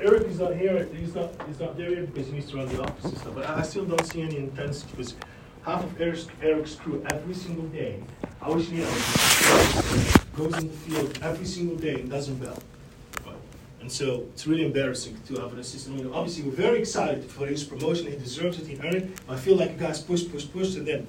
Eric is not here, he's not, he's not there yet because he needs to run the office and stuff, but I still don't see any intensity because half of Eric's, Eric's crew every single day, I wish know, goes in the field every single day and doesn't bell. And so it's really embarrassing to have an assistant. I mean, obviously, we're very excited for his promotion. He deserves it. He earned it. I feel like you guys push, push, push, and then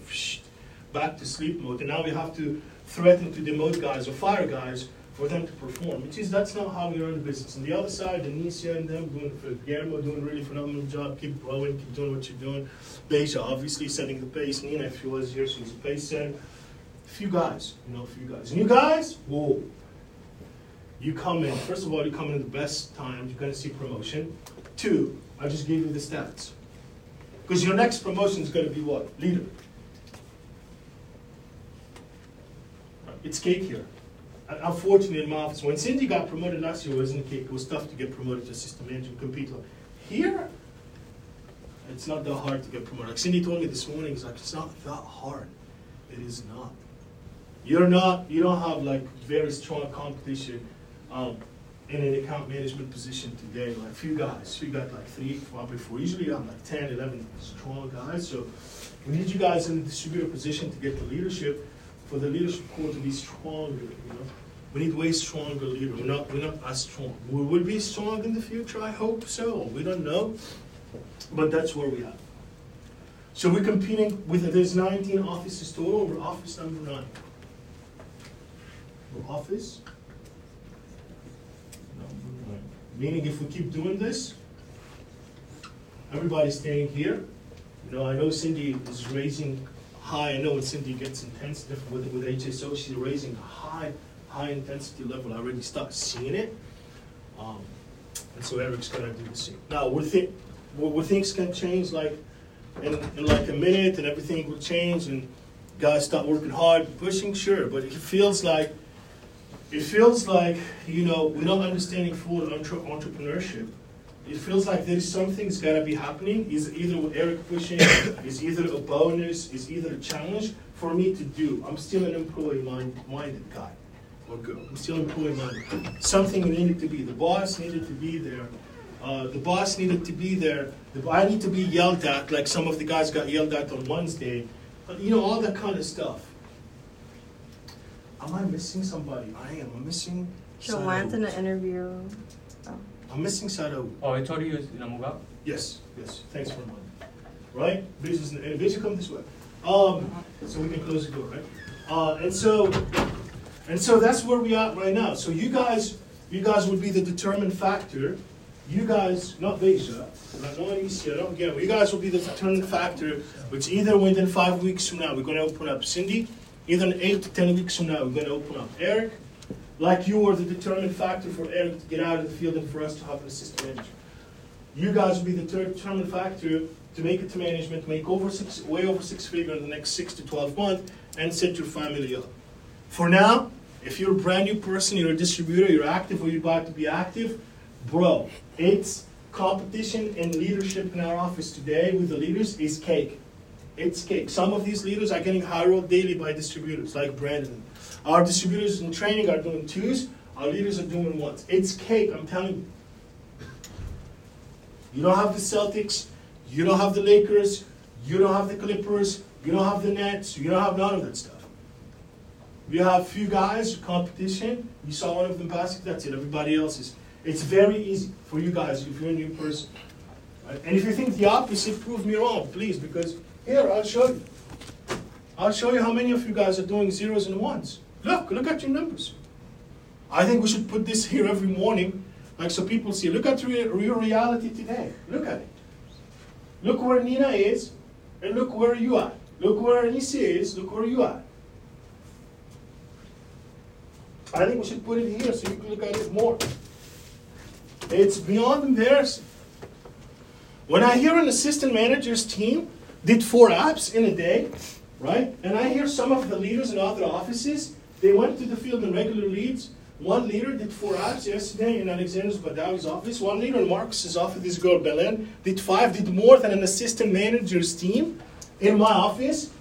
back to sleep mode. And now we have to threaten to demote guys or fire guys for them to perform. Which is that's not how we run the business. On the other side, Denicia and them doing Guillermo doing a really phenomenal job. Keep growing, keep doing what you're doing. Beja obviously setting the pace. Nina, if she was here, she's a pace setter. A few guys, you know, a few guys. And you guys, whoa. You come in, first of all, you come in at the best time, you're gonna see promotion. Two, I just gave you the stats. Because your next promotion is gonna be what? Leader. It's cake here. Fortunate in my office. When Cindy got promoted last year, it wasn't. It was tough to get promoted to assistant manager and compete. Here, it's not that hard to get promoted. Like Cindy told me this morning, it's like it's not that hard. It is not. You're not. You don't have like very strong competition um, in an account management position today. Like few guys. We got like three, probably four. Usually, I'm like 10, 11 strong guys. So we need you guys in the distributor position to get the leadership for the leadership core to be stronger. You know, we need way stronger leader. We're not. We're not as strong. We will be strong in the future. I hope so. We don't know, but that's where we are. So we're competing with. There's 19 offices total. We're office number nine. We're office number nine. Meaning, if we keep doing this, everybody's staying here. You know, I know Cindy is raising high. I know when Cindy gets intense with, with HSO, she's raising high, high intensity level. I already start seeing it. Um, and so Eric's gonna do the same. Now, we think, where things can change, like in, in like a minute, and everything will change, and guys start working hard, pushing, sure. But it feels like, it feels like you know we're not understanding full entre- entrepreneurship it feels like there is something's gotta be happening. Is either Eric pushing, is either a bonus, is either a challenge for me to do. I'm still an employee minded guy or girl. I'm still employee minded. Something needed to be. The boss needed to be there. Uh, the boss needed to be there. The, I need to be yelled at, like some of the guys got yelled at on Wednesday. But, you know, all that kind of stuff. Am I missing somebody? I am. I'm missing. She went in an interview. Oh. I'm missing Sado. Oh, I told you it's gonna move out? Yes, yes. Thanks for money. Right? Business, and Business come this way. Um, so we can close the door, right? Uh, and so, and so that's where we are right now. So you guys, you guys would be the determined factor. You guys, not Beja, not Alicia, not again. You guys will be the determined factor, which either within five weeks from now we're going to open up Cindy, either in eight to ten weeks from now we're going to open up Eric, like you were the determined factor for Eric to get out of the field and for us to have an assistant manager. You guys will be the determined factor to make it to management, make over six, way over six figures in the next six to 12 months, and set your family up. For now, if you're a brand new person, you're a distributor, you're active or you're about to be active, bro, it's competition and leadership in our office today with the leaders is cake. It's cake. Some of these leaders are getting hired daily by distributors like Brandon. Our distributors in training are doing twos, our leaders are doing ones. It's cake, I'm telling you. You don't have the Celtics, you don't have the Lakers, you don't have the Clippers, you don't have the Nets, you don't have none of that stuff. We have few guys, competition. You saw one of them passing, that's it. Everybody else is. It's very easy for you guys if you're a new person. Uh, and if you think the opposite, prove me wrong, please, because here, I'll show you. I'll show you how many of you guys are doing zeros and ones. Look, look at your numbers. I think we should put this here every morning, like so people see. Look at your, your reality today. Look at it. Look where Nina is, and look where you are. Look where Anissa is, look where you are. I think we should put it here so you can look at it more. It's beyond embarrassing. When I hear an assistant manager's team did four apps in a day, right? And I hear some of the leaders in other offices they went to the field in regular leads. One leader did four apps yesterday in Alexander Badawi's office. One leader in Marcus's office, this girl Belen, did five, did more than an assistant manager's team in my office.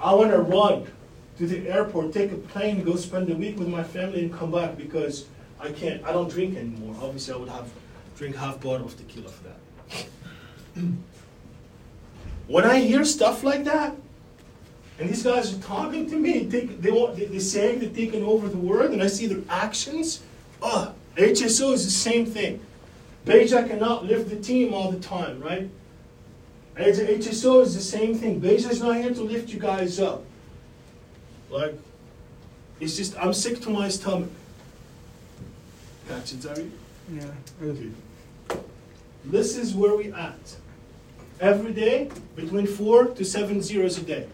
I want to run to the airport, take a plane, go spend a week with my family, and come back because I can't. I don't drink anymore. Obviously, I would have drink half bottle of tequila for that. when I hear stuff like that, and these guys are talking to me, they, they want, they, they're saying they're taking over the world, and I see their actions. Ah, oh, HSO is the same thing. Beja cannot lift the team all the time, right? HSO is the same thing. Beja's not here to lift you guys up. Like, it's just, I'm sick to my stomach. Gotcha, Zari? Yeah. Okay. This is where we at. Every day, between four to seven zeros a day.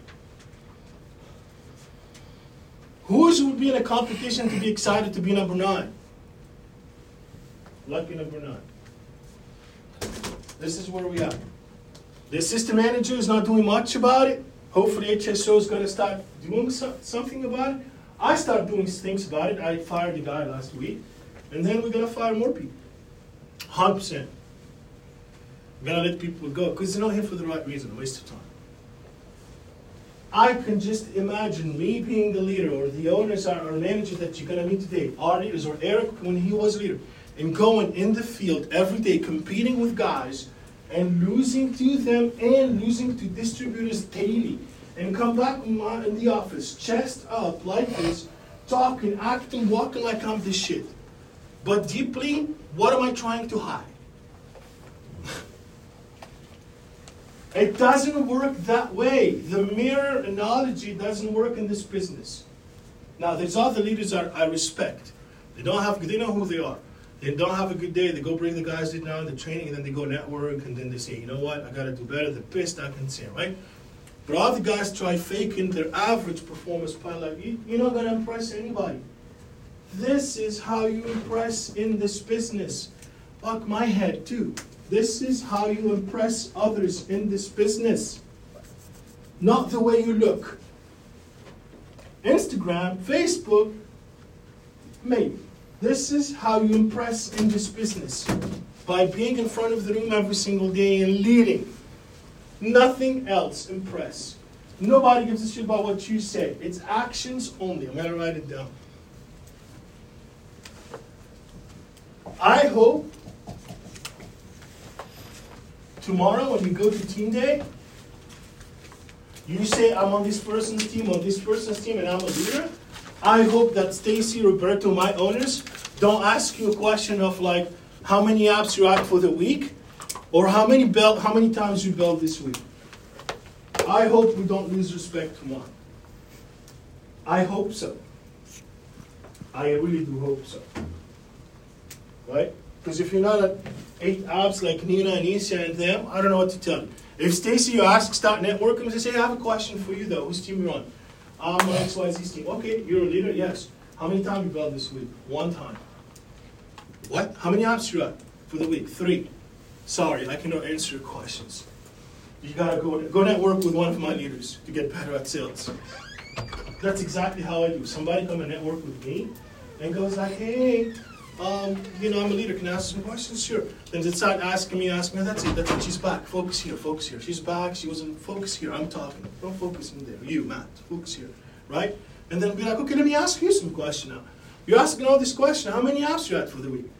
Who's would be in a competition to be excited to be number nine? Lucky number nine. This is where we are. The assistant manager is not doing much about it. Hopefully HSO is going to start doing so- something about it. I start doing things about it. I fired the guy last week. And then we're going to fire more people. 100%. We're going to let people go because they're not here for the right reason, a waste of time. I can just imagine me being the leader or the owners or or manager that you're going to meet today, our leaders or Eric when he was leader, and going in the field every day competing with guys and losing to them and losing to distributors daily and come back in the office chest up like this, talking, acting, walking like I'm the shit. But deeply, what am I trying to hide? It doesn't work that way. The mirror analogy doesn't work in this business. Now, there's other leaders I, I respect. They don't have, they know who they are. They don't have a good day. They go bring the guys in now, the training, and then they go network, and then they say, you know what, I got to do better. The best. I can say, right? But all the guys try faking their average performance by like, you, you're not gonna impress anybody. This is how you impress in this business. Fuck my head too. This is how you impress others in this business. Not the way you look. Instagram, Facebook, maybe. This is how you impress in this business. By being in front of the room every single day and leading. Nothing else impress. Nobody gives a shit about what you say. It's actions only. I'm gonna write it down. I hope tomorrow when you go to team day, you say I'm on this person's team, on this person's team, and I'm a leader. I hope that Stacy, Roberto, my owners, don't ask you a question of like how many apps you're at for the week, or how many built, how many times you built this week. I hope we don't lose respect tomorrow. I hope so. I really do hope so. Right? Because if you're not at eight apps like Nina and Isha and them, I don't know what to tell you. If Stacy you ask start networking, they say, I have a question for you though. Whose team you on? I'm on XYZ's team. Okay, you're a leader? Yes. How many times you built this week? One time. What? How many apps you at for the week? Three. Sorry, I cannot answer your questions. You gotta go go network with one of my leaders to get better at sales. That's exactly how I do. Somebody come and network with me and goes like, hey, um, you know, I'm a leader. Can I ask some questions? Sure. Then they start asking me, asking me. That's it. That's it. She's back. Focus here. Focus here. She's back. She wasn't. Focus here. I'm talking. Don't focus in there. You, Matt. Focus here. Right? And then be like, okay, let me ask you some question now. You're asking all these questions. How many apps you had for the week?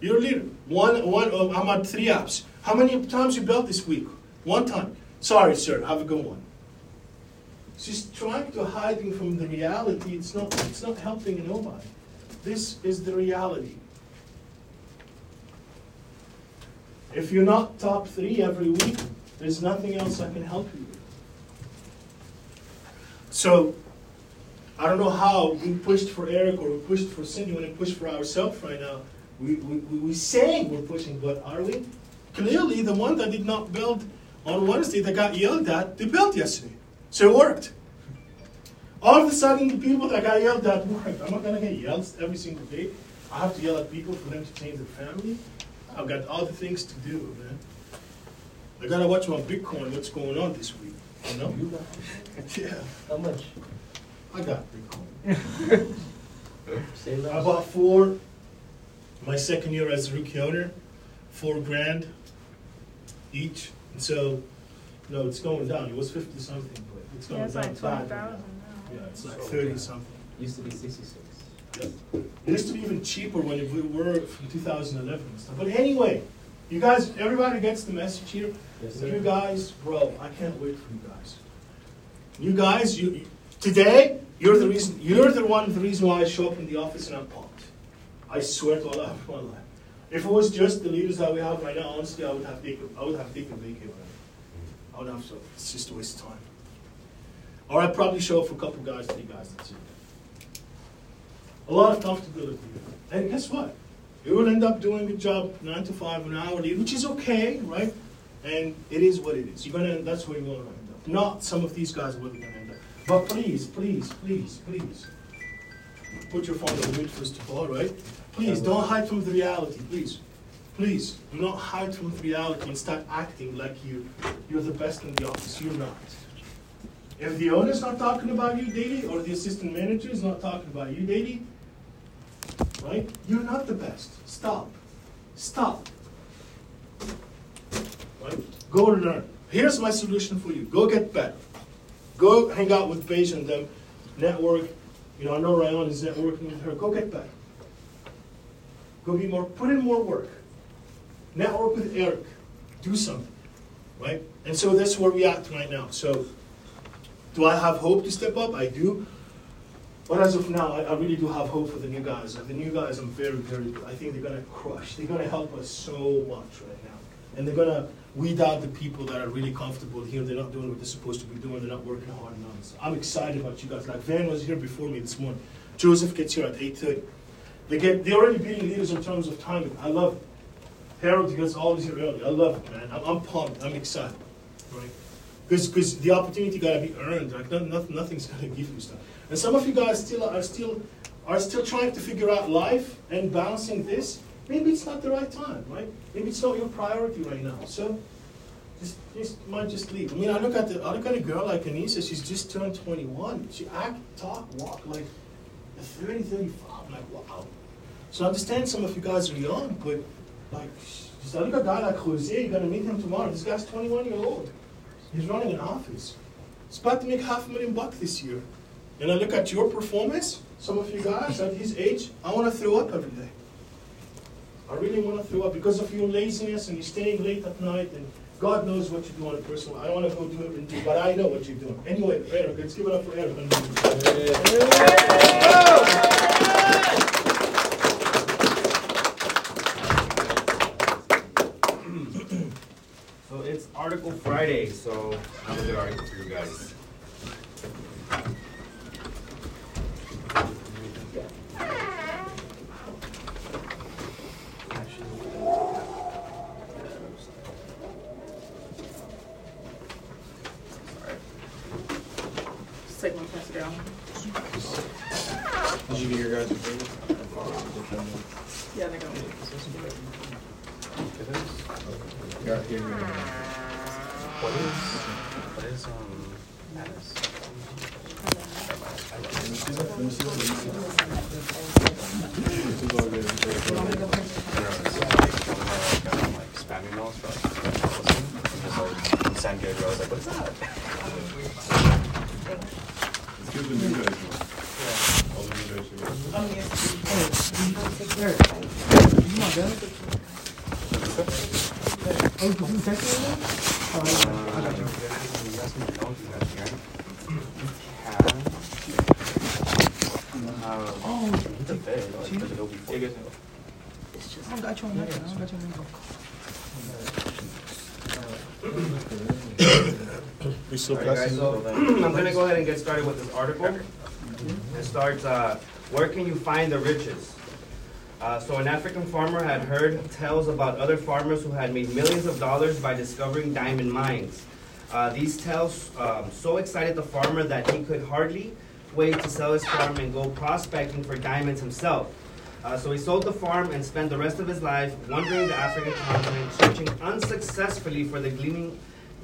You're a leader. One, one. Oh, I'm at three apps. How many times you built this week? One time. Sorry, sir. Have a good one. She's trying to hiding from the reality. It's not. It's not helping nobody. This is the reality. If you're not top three every week, there's nothing else I can help you with. So, I don't know how we pushed for Eric or we pushed for Cindy when we pushed for ourselves right now. We, we, we, saying we're pushing, but are we? Clearly, the one that did not build on Wednesday that got yelled at, they built yesterday. So it worked. All of a sudden, the people that got yelled at work, I'm not gonna get yelled every single day. I have to yell at people for them to change their family. I've got other things to do, man. I gotta watch my Bitcoin, what's going on this week. You know? You yeah. How much? I got Bitcoin. I bought four my second year as a rookie owner, four grand each. And so, you know, it's going down. It was 50 something, but it's going yeah, it's down. Like 20,000. Yeah, it's like thirty something. Used to be sixty-six. It used to be even cheaper when we were from 2011 and stuff. But anyway, you guys, everybody gets the message here. Yes, You guys, bro, I can't wait for you guys. You guys, you today, you're the reason. You're the one. The reason why I show up in the office and I'm pumped. I swear to Allah, my life. If it was just the leaders that we have right now, honestly, I would have taken. I would have taken vacay already. I would have so. It's just a waste of time. Or I'd probably show up for a couple guys, three guys. That's it. A lot of comfortability. And guess what? You will end up doing a job nine to five an hour, which is okay, right? And it is what it is. You're gonna. That's where you're gonna end up. Not some of these guys where they're gonna end up. But please, please, please, please, put your phone on mute first of all, right? Please don't hide from the reality, please. Please do not hide from the reality and start acting like you you're the best in the office. You're not. If the owner's not talking about you daily, or the assistant manager is not talking about you daily, right? You're not the best. Stop. Stop. Right? Go learn. Here's my solution for you. Go get better. Go hang out with Beige and them. Network. You know, I know Ryan is networking with her. Go get better. Go be more. Put in more work. Network with Eric. Do something. Right? And so that's where we at right now. So, do I have hope to step up? I do. But as of now, I, I really do have hope for the new guys. The new guys, I'm very, very good. I think they're gonna crush. They're gonna help us so much right now, and they're gonna weed out the people that are really comfortable here. They're not doing what they're supposed to be doing. They're not working hard enough. So I'm excited about you guys. Like Van was here before me this morning. Joseph gets here at 8:30. They get. They're already beating leaders in terms of timing. I love it. Harold gets always here early. I love it, man. I'm, I'm pumped. I'm excited. Right? Because the opportunity gotta be earned. Like no, nothing, nothing's gonna give you stuff. And some of you guys still are still are still trying to figure out life and balancing this. Maybe it's not the right time, right? Maybe it's not your priority right now. So just, just might just leave. I mean, I look at the I look at a girl like Anissa. She's just turned 21. She act, talk, walk like a 30, 35. I'm like, wow. So I understand some of you guys are young, but like, just look at a guy like Jose. You're gonna meet him tomorrow. This guy's 21 years old. He's running an office. He's about to make half a million bucks this year. And I look at your performance, some of you guys at his age, I want to throw up every day. I really want to throw up because of your laziness and you staying late at night and God knows what you do on a personal. I don't want to go do it and do, but I know what you're doing. Anyway, Eric, let's give it up for it's Article Friday, so I have a good article for you guys. Just take one pass it down. Did you get your guys' Yeah, they go. Yeah, here, here. What is, what is, um, me me me good. Like spam emails from, just like, send good, I was like, what is that? Let's give the new guys one. All the new. Oh, it's a bit, like, because it'll be full. I'm gonna go ahead and get started with this article. It starts, uh, where can you find the riches? Uh, so an African farmer had heard tales about other farmers who had made millions of dollars by discovering diamond mines. Uh, these tales um, so excited the farmer that he could hardly wait to sell his farm and go prospecting for diamonds himself. Uh, so he sold the farm and spent the rest of his life wandering the African continent, searching unsuccessfully for the gleaming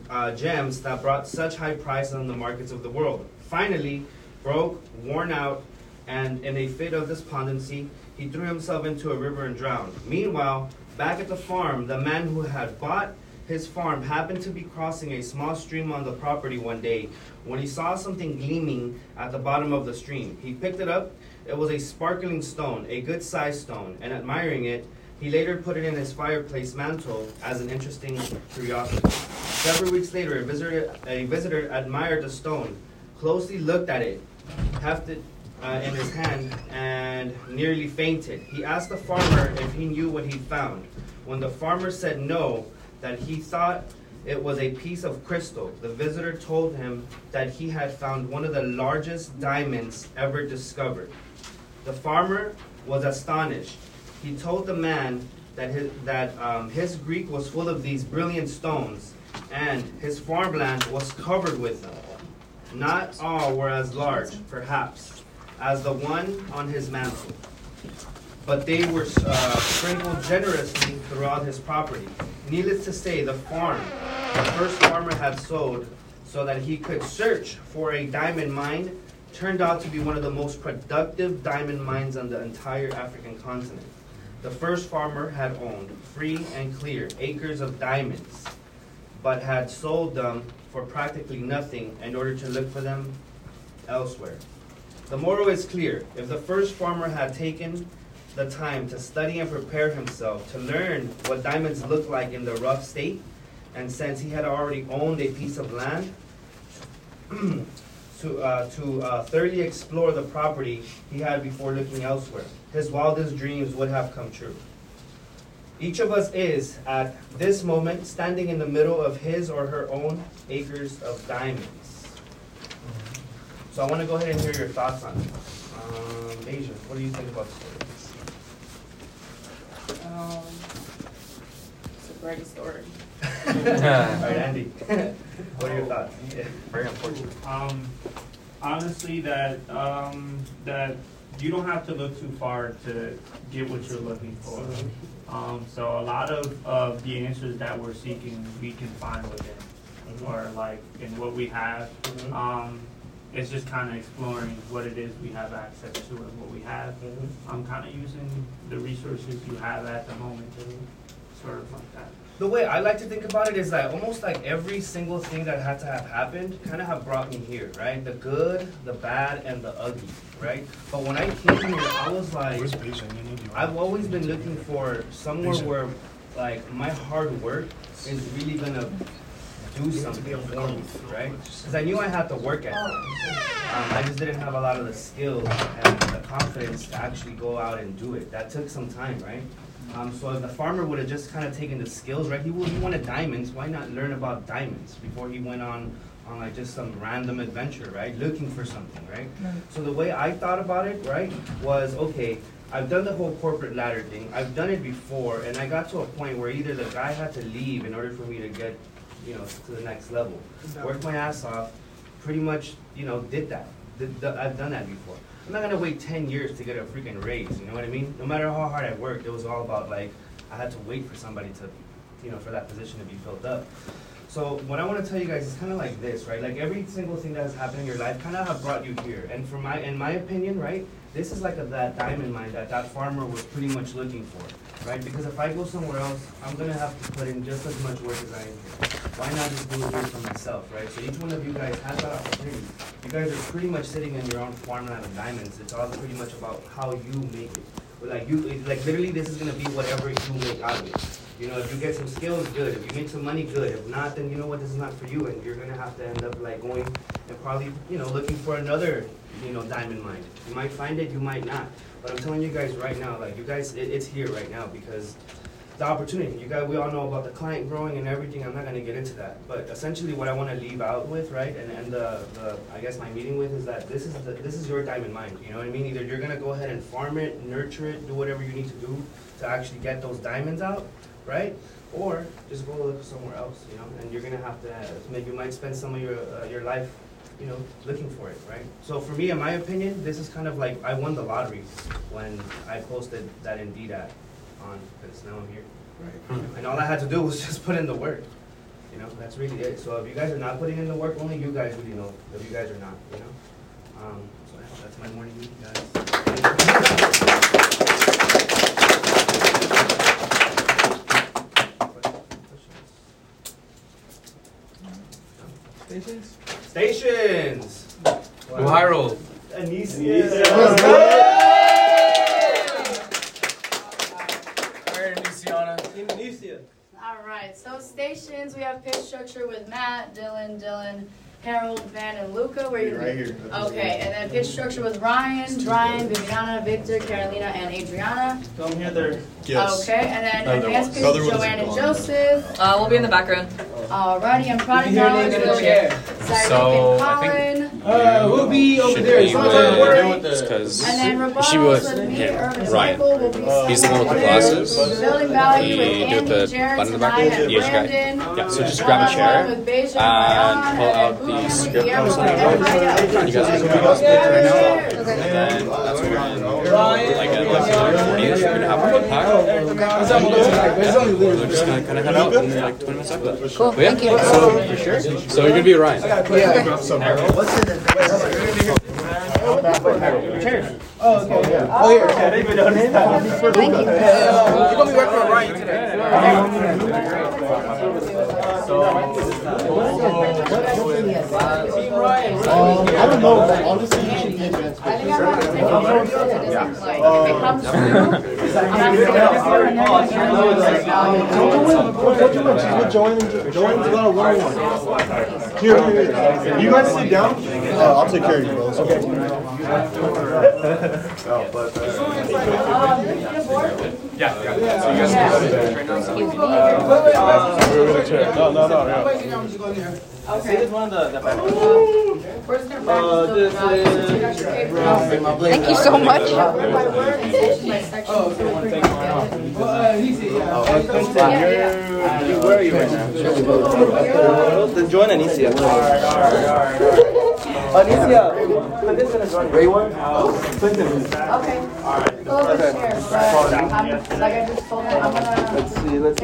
uh, gems that brought such high prices on the markets of the world. Finally, broke, worn out, and in a fit of despondency, he threw himself into a river and drowned. Meanwhile, back at the farm, the man who had bought his farm happened to be crossing a small stream on the property one day when he saw something gleaming at the bottom of the stream. He picked it up, it was a sparkling stone, a good sized stone, and admiring it, he later put it in his fireplace mantle as an interesting curiosity. Several weeks later, a visitor, a visitor admired the stone, closely looked at it, hefted uh, in his hand, and nearly fainted. He asked the farmer if he knew what he found. When the farmer said no, that he thought it was a piece of crystal, the visitor told him that he had found one of the largest diamonds ever discovered. The farmer was astonished. He told the man that his, that um, his Greek was full of these brilliant stones, and his farmland was covered with them. Not all were as large, perhaps, as the one on his mantle, but they were uh, sprinkled generously throughout his property. Needless to say, the farm the first farmer had sold so that he could search for a diamond mine turned out to be one of the most productive diamond mines on the entire African continent. The first farmer had owned, free and clear, acres of diamonds, but had sold them for practically nothing in order to look for them elsewhere. The moral is clear. If the first farmer had taken the time to study and prepare himself to learn what diamonds look like in the rough state, and since he had already owned a piece of land, to, uh, to uh, thoroughly explore the property he had before looking elsewhere, his wildest dreams would have come true. Each of us is, at this moment, standing in the middle of his or her own acres of diamonds. So I want to go ahead and hear your thoughts on it. Um, Asia, what do you think about the story? Um, it's a great story. All right, Andy, what are your thoughts? Yeah. Very unfortunate. Um, honestly, that um, that you don't have to look too far to get what you're looking for. Um, so a lot of, of the answers that we're seeking, we can find within, Mhm. or like in what we have. Mhm. Um, it's just kind of exploring what it is we have access to and what we have. Mhm. I'm kind of using the resources you have at the moment, to sort of like that. The way I like to think about it is that almost like every single thing that had to have happened kind of have brought me here, right? The good, the bad, and the ugly, right? But when I came here, I was like, Where's patient? You need you. I've always been looking for somewhere where like my hard work is really gonna do something for me, right? Because I knew I had to work at it. Um, I just didn't have a lot of the skills and the confidence to actually go out and do it. That took some time, right? Um, so if the farmer would have just kind of taken the skills, right? He, would- he wanted diamonds. Why not learn about diamonds before he went on on like just some random adventure, right? Looking for something, right? So the way I thought about it, right, was okay. I've done the whole corporate ladder thing. I've done it before, and I got to a point where either the guy had to leave in order for me to get, you know, to the next level. Worked my ass off, pretty much, you know, did that. Did the, I've done that before. I'm not gonna wait ten years to get a freaking raise. You know what I mean? No matter how hard I worked, it was all about like I had to wait for somebody to, you know, for that position to be filled up. So what I want to tell you guys is kind of like this, right? Like every single thing that has happened in your life kind of have brought you here. And for my, in my opinion, right, this is like a, that diamond mine that that farmer was pretty much looking for, right? Because if I go somewhere else, I'm gonna have to put in just as much work as I am here. Why not just do it here for myself, right? So each one of you guys has that opportunity. You guys are pretty much sitting in your own farmland of diamonds. It's all pretty much about how you make it. But like you, like literally, this is gonna be whatever you make out of it. You know, if you get some skills, good. If you make some money, good. If not, then you know what, this is not for you, and you're gonna have to end up like going and probably, you know, looking for another, you know, diamond mine. You might find it, you might not. But I'm telling you guys right now, like you guys, it, it's here right now because the opportunity. You guys, we all know about the client growing and everything. I'm not gonna get into that. But essentially, what I want to leave out with, right, and and the, the I guess my meeting with is that this is the, this is your diamond mine. You know what I mean? Either you're gonna go ahead and farm it, nurture it, do whatever you need to do to actually get those diamonds out, right? Or just go look somewhere else, you know. And you're gonna have to maybe you might spend some of your uh, your life, you know, looking for it, right? So for me, in my opinion, this is kind of like I won the lottery when I posted that Indeed ad on because now I'm here. Right. And all I had to do was just put in the work. You know, that's really it. So if you guys are not putting in the work, only you guys really know if you guys are not, you know? Um, so yeah, that's my morning meeting, guys. Stations. Stations. Viral. Anisius. Let's go. Anisia. All right. So stations, we have pitch structure with Matt, Dylan, Dylan. Harold, Van, and Luca. Where you right here. Okay, and then pitch structure with Ryan, Ryan, Viviana, Victor, Carolina, and Adriana. Come here, there. Yes. Okay, and then Another advanced pitch, Joanne and Joseph. Uh, we'll be in the background. Alrighty, I'm proud of you. So, and I Colin. Uh, we'll be over there. be So with- don't worry. because And then you rebuttals should be with with me, him, Ryan. Michael will be uh, He's the one with the glasses. Building value with He do the button in the back. Tanai, and The Asian guy. Yeah, so just uh, grab a chair One-on-one with Beijing, Ryan, uh, and pull out the Boone, script Guillermo, or and something. everybody else. You guys are gonna be Yeah, right now. cheers. And then that's when, like at like another twenty, we're gonna have a pack. We're just gonna kind of head out in like twenty minutes after that. Cool, But yeah, thank you. So for sure. So you're gonna be Ryan. Oh, oh here. Thank you. You're gonna be working with Ryan today. I don't know, honestly, you should be advanced. I think I'm gonna take a photo of this, like, if it comes through, I'm gonna take a picture and then I'm gonna What you want? She's with Joanne and Joanne's got a one one. Here, here, here. You guys sit down. Uh, I'll take care of you, bro. Okay. No, no, no, yeah. Okay. one of the, We're just gonna practice those values. Take out your paper. Thank you so much. Word by word and section by section. so we pretty much get it. Uh, he's here. Yeah. Yeah, yeah. Where are you right now? The join Anicia. Anicia. Ray one? Okay. Go over there, but, like I just told them, I'm gonna. Let's see, let's see.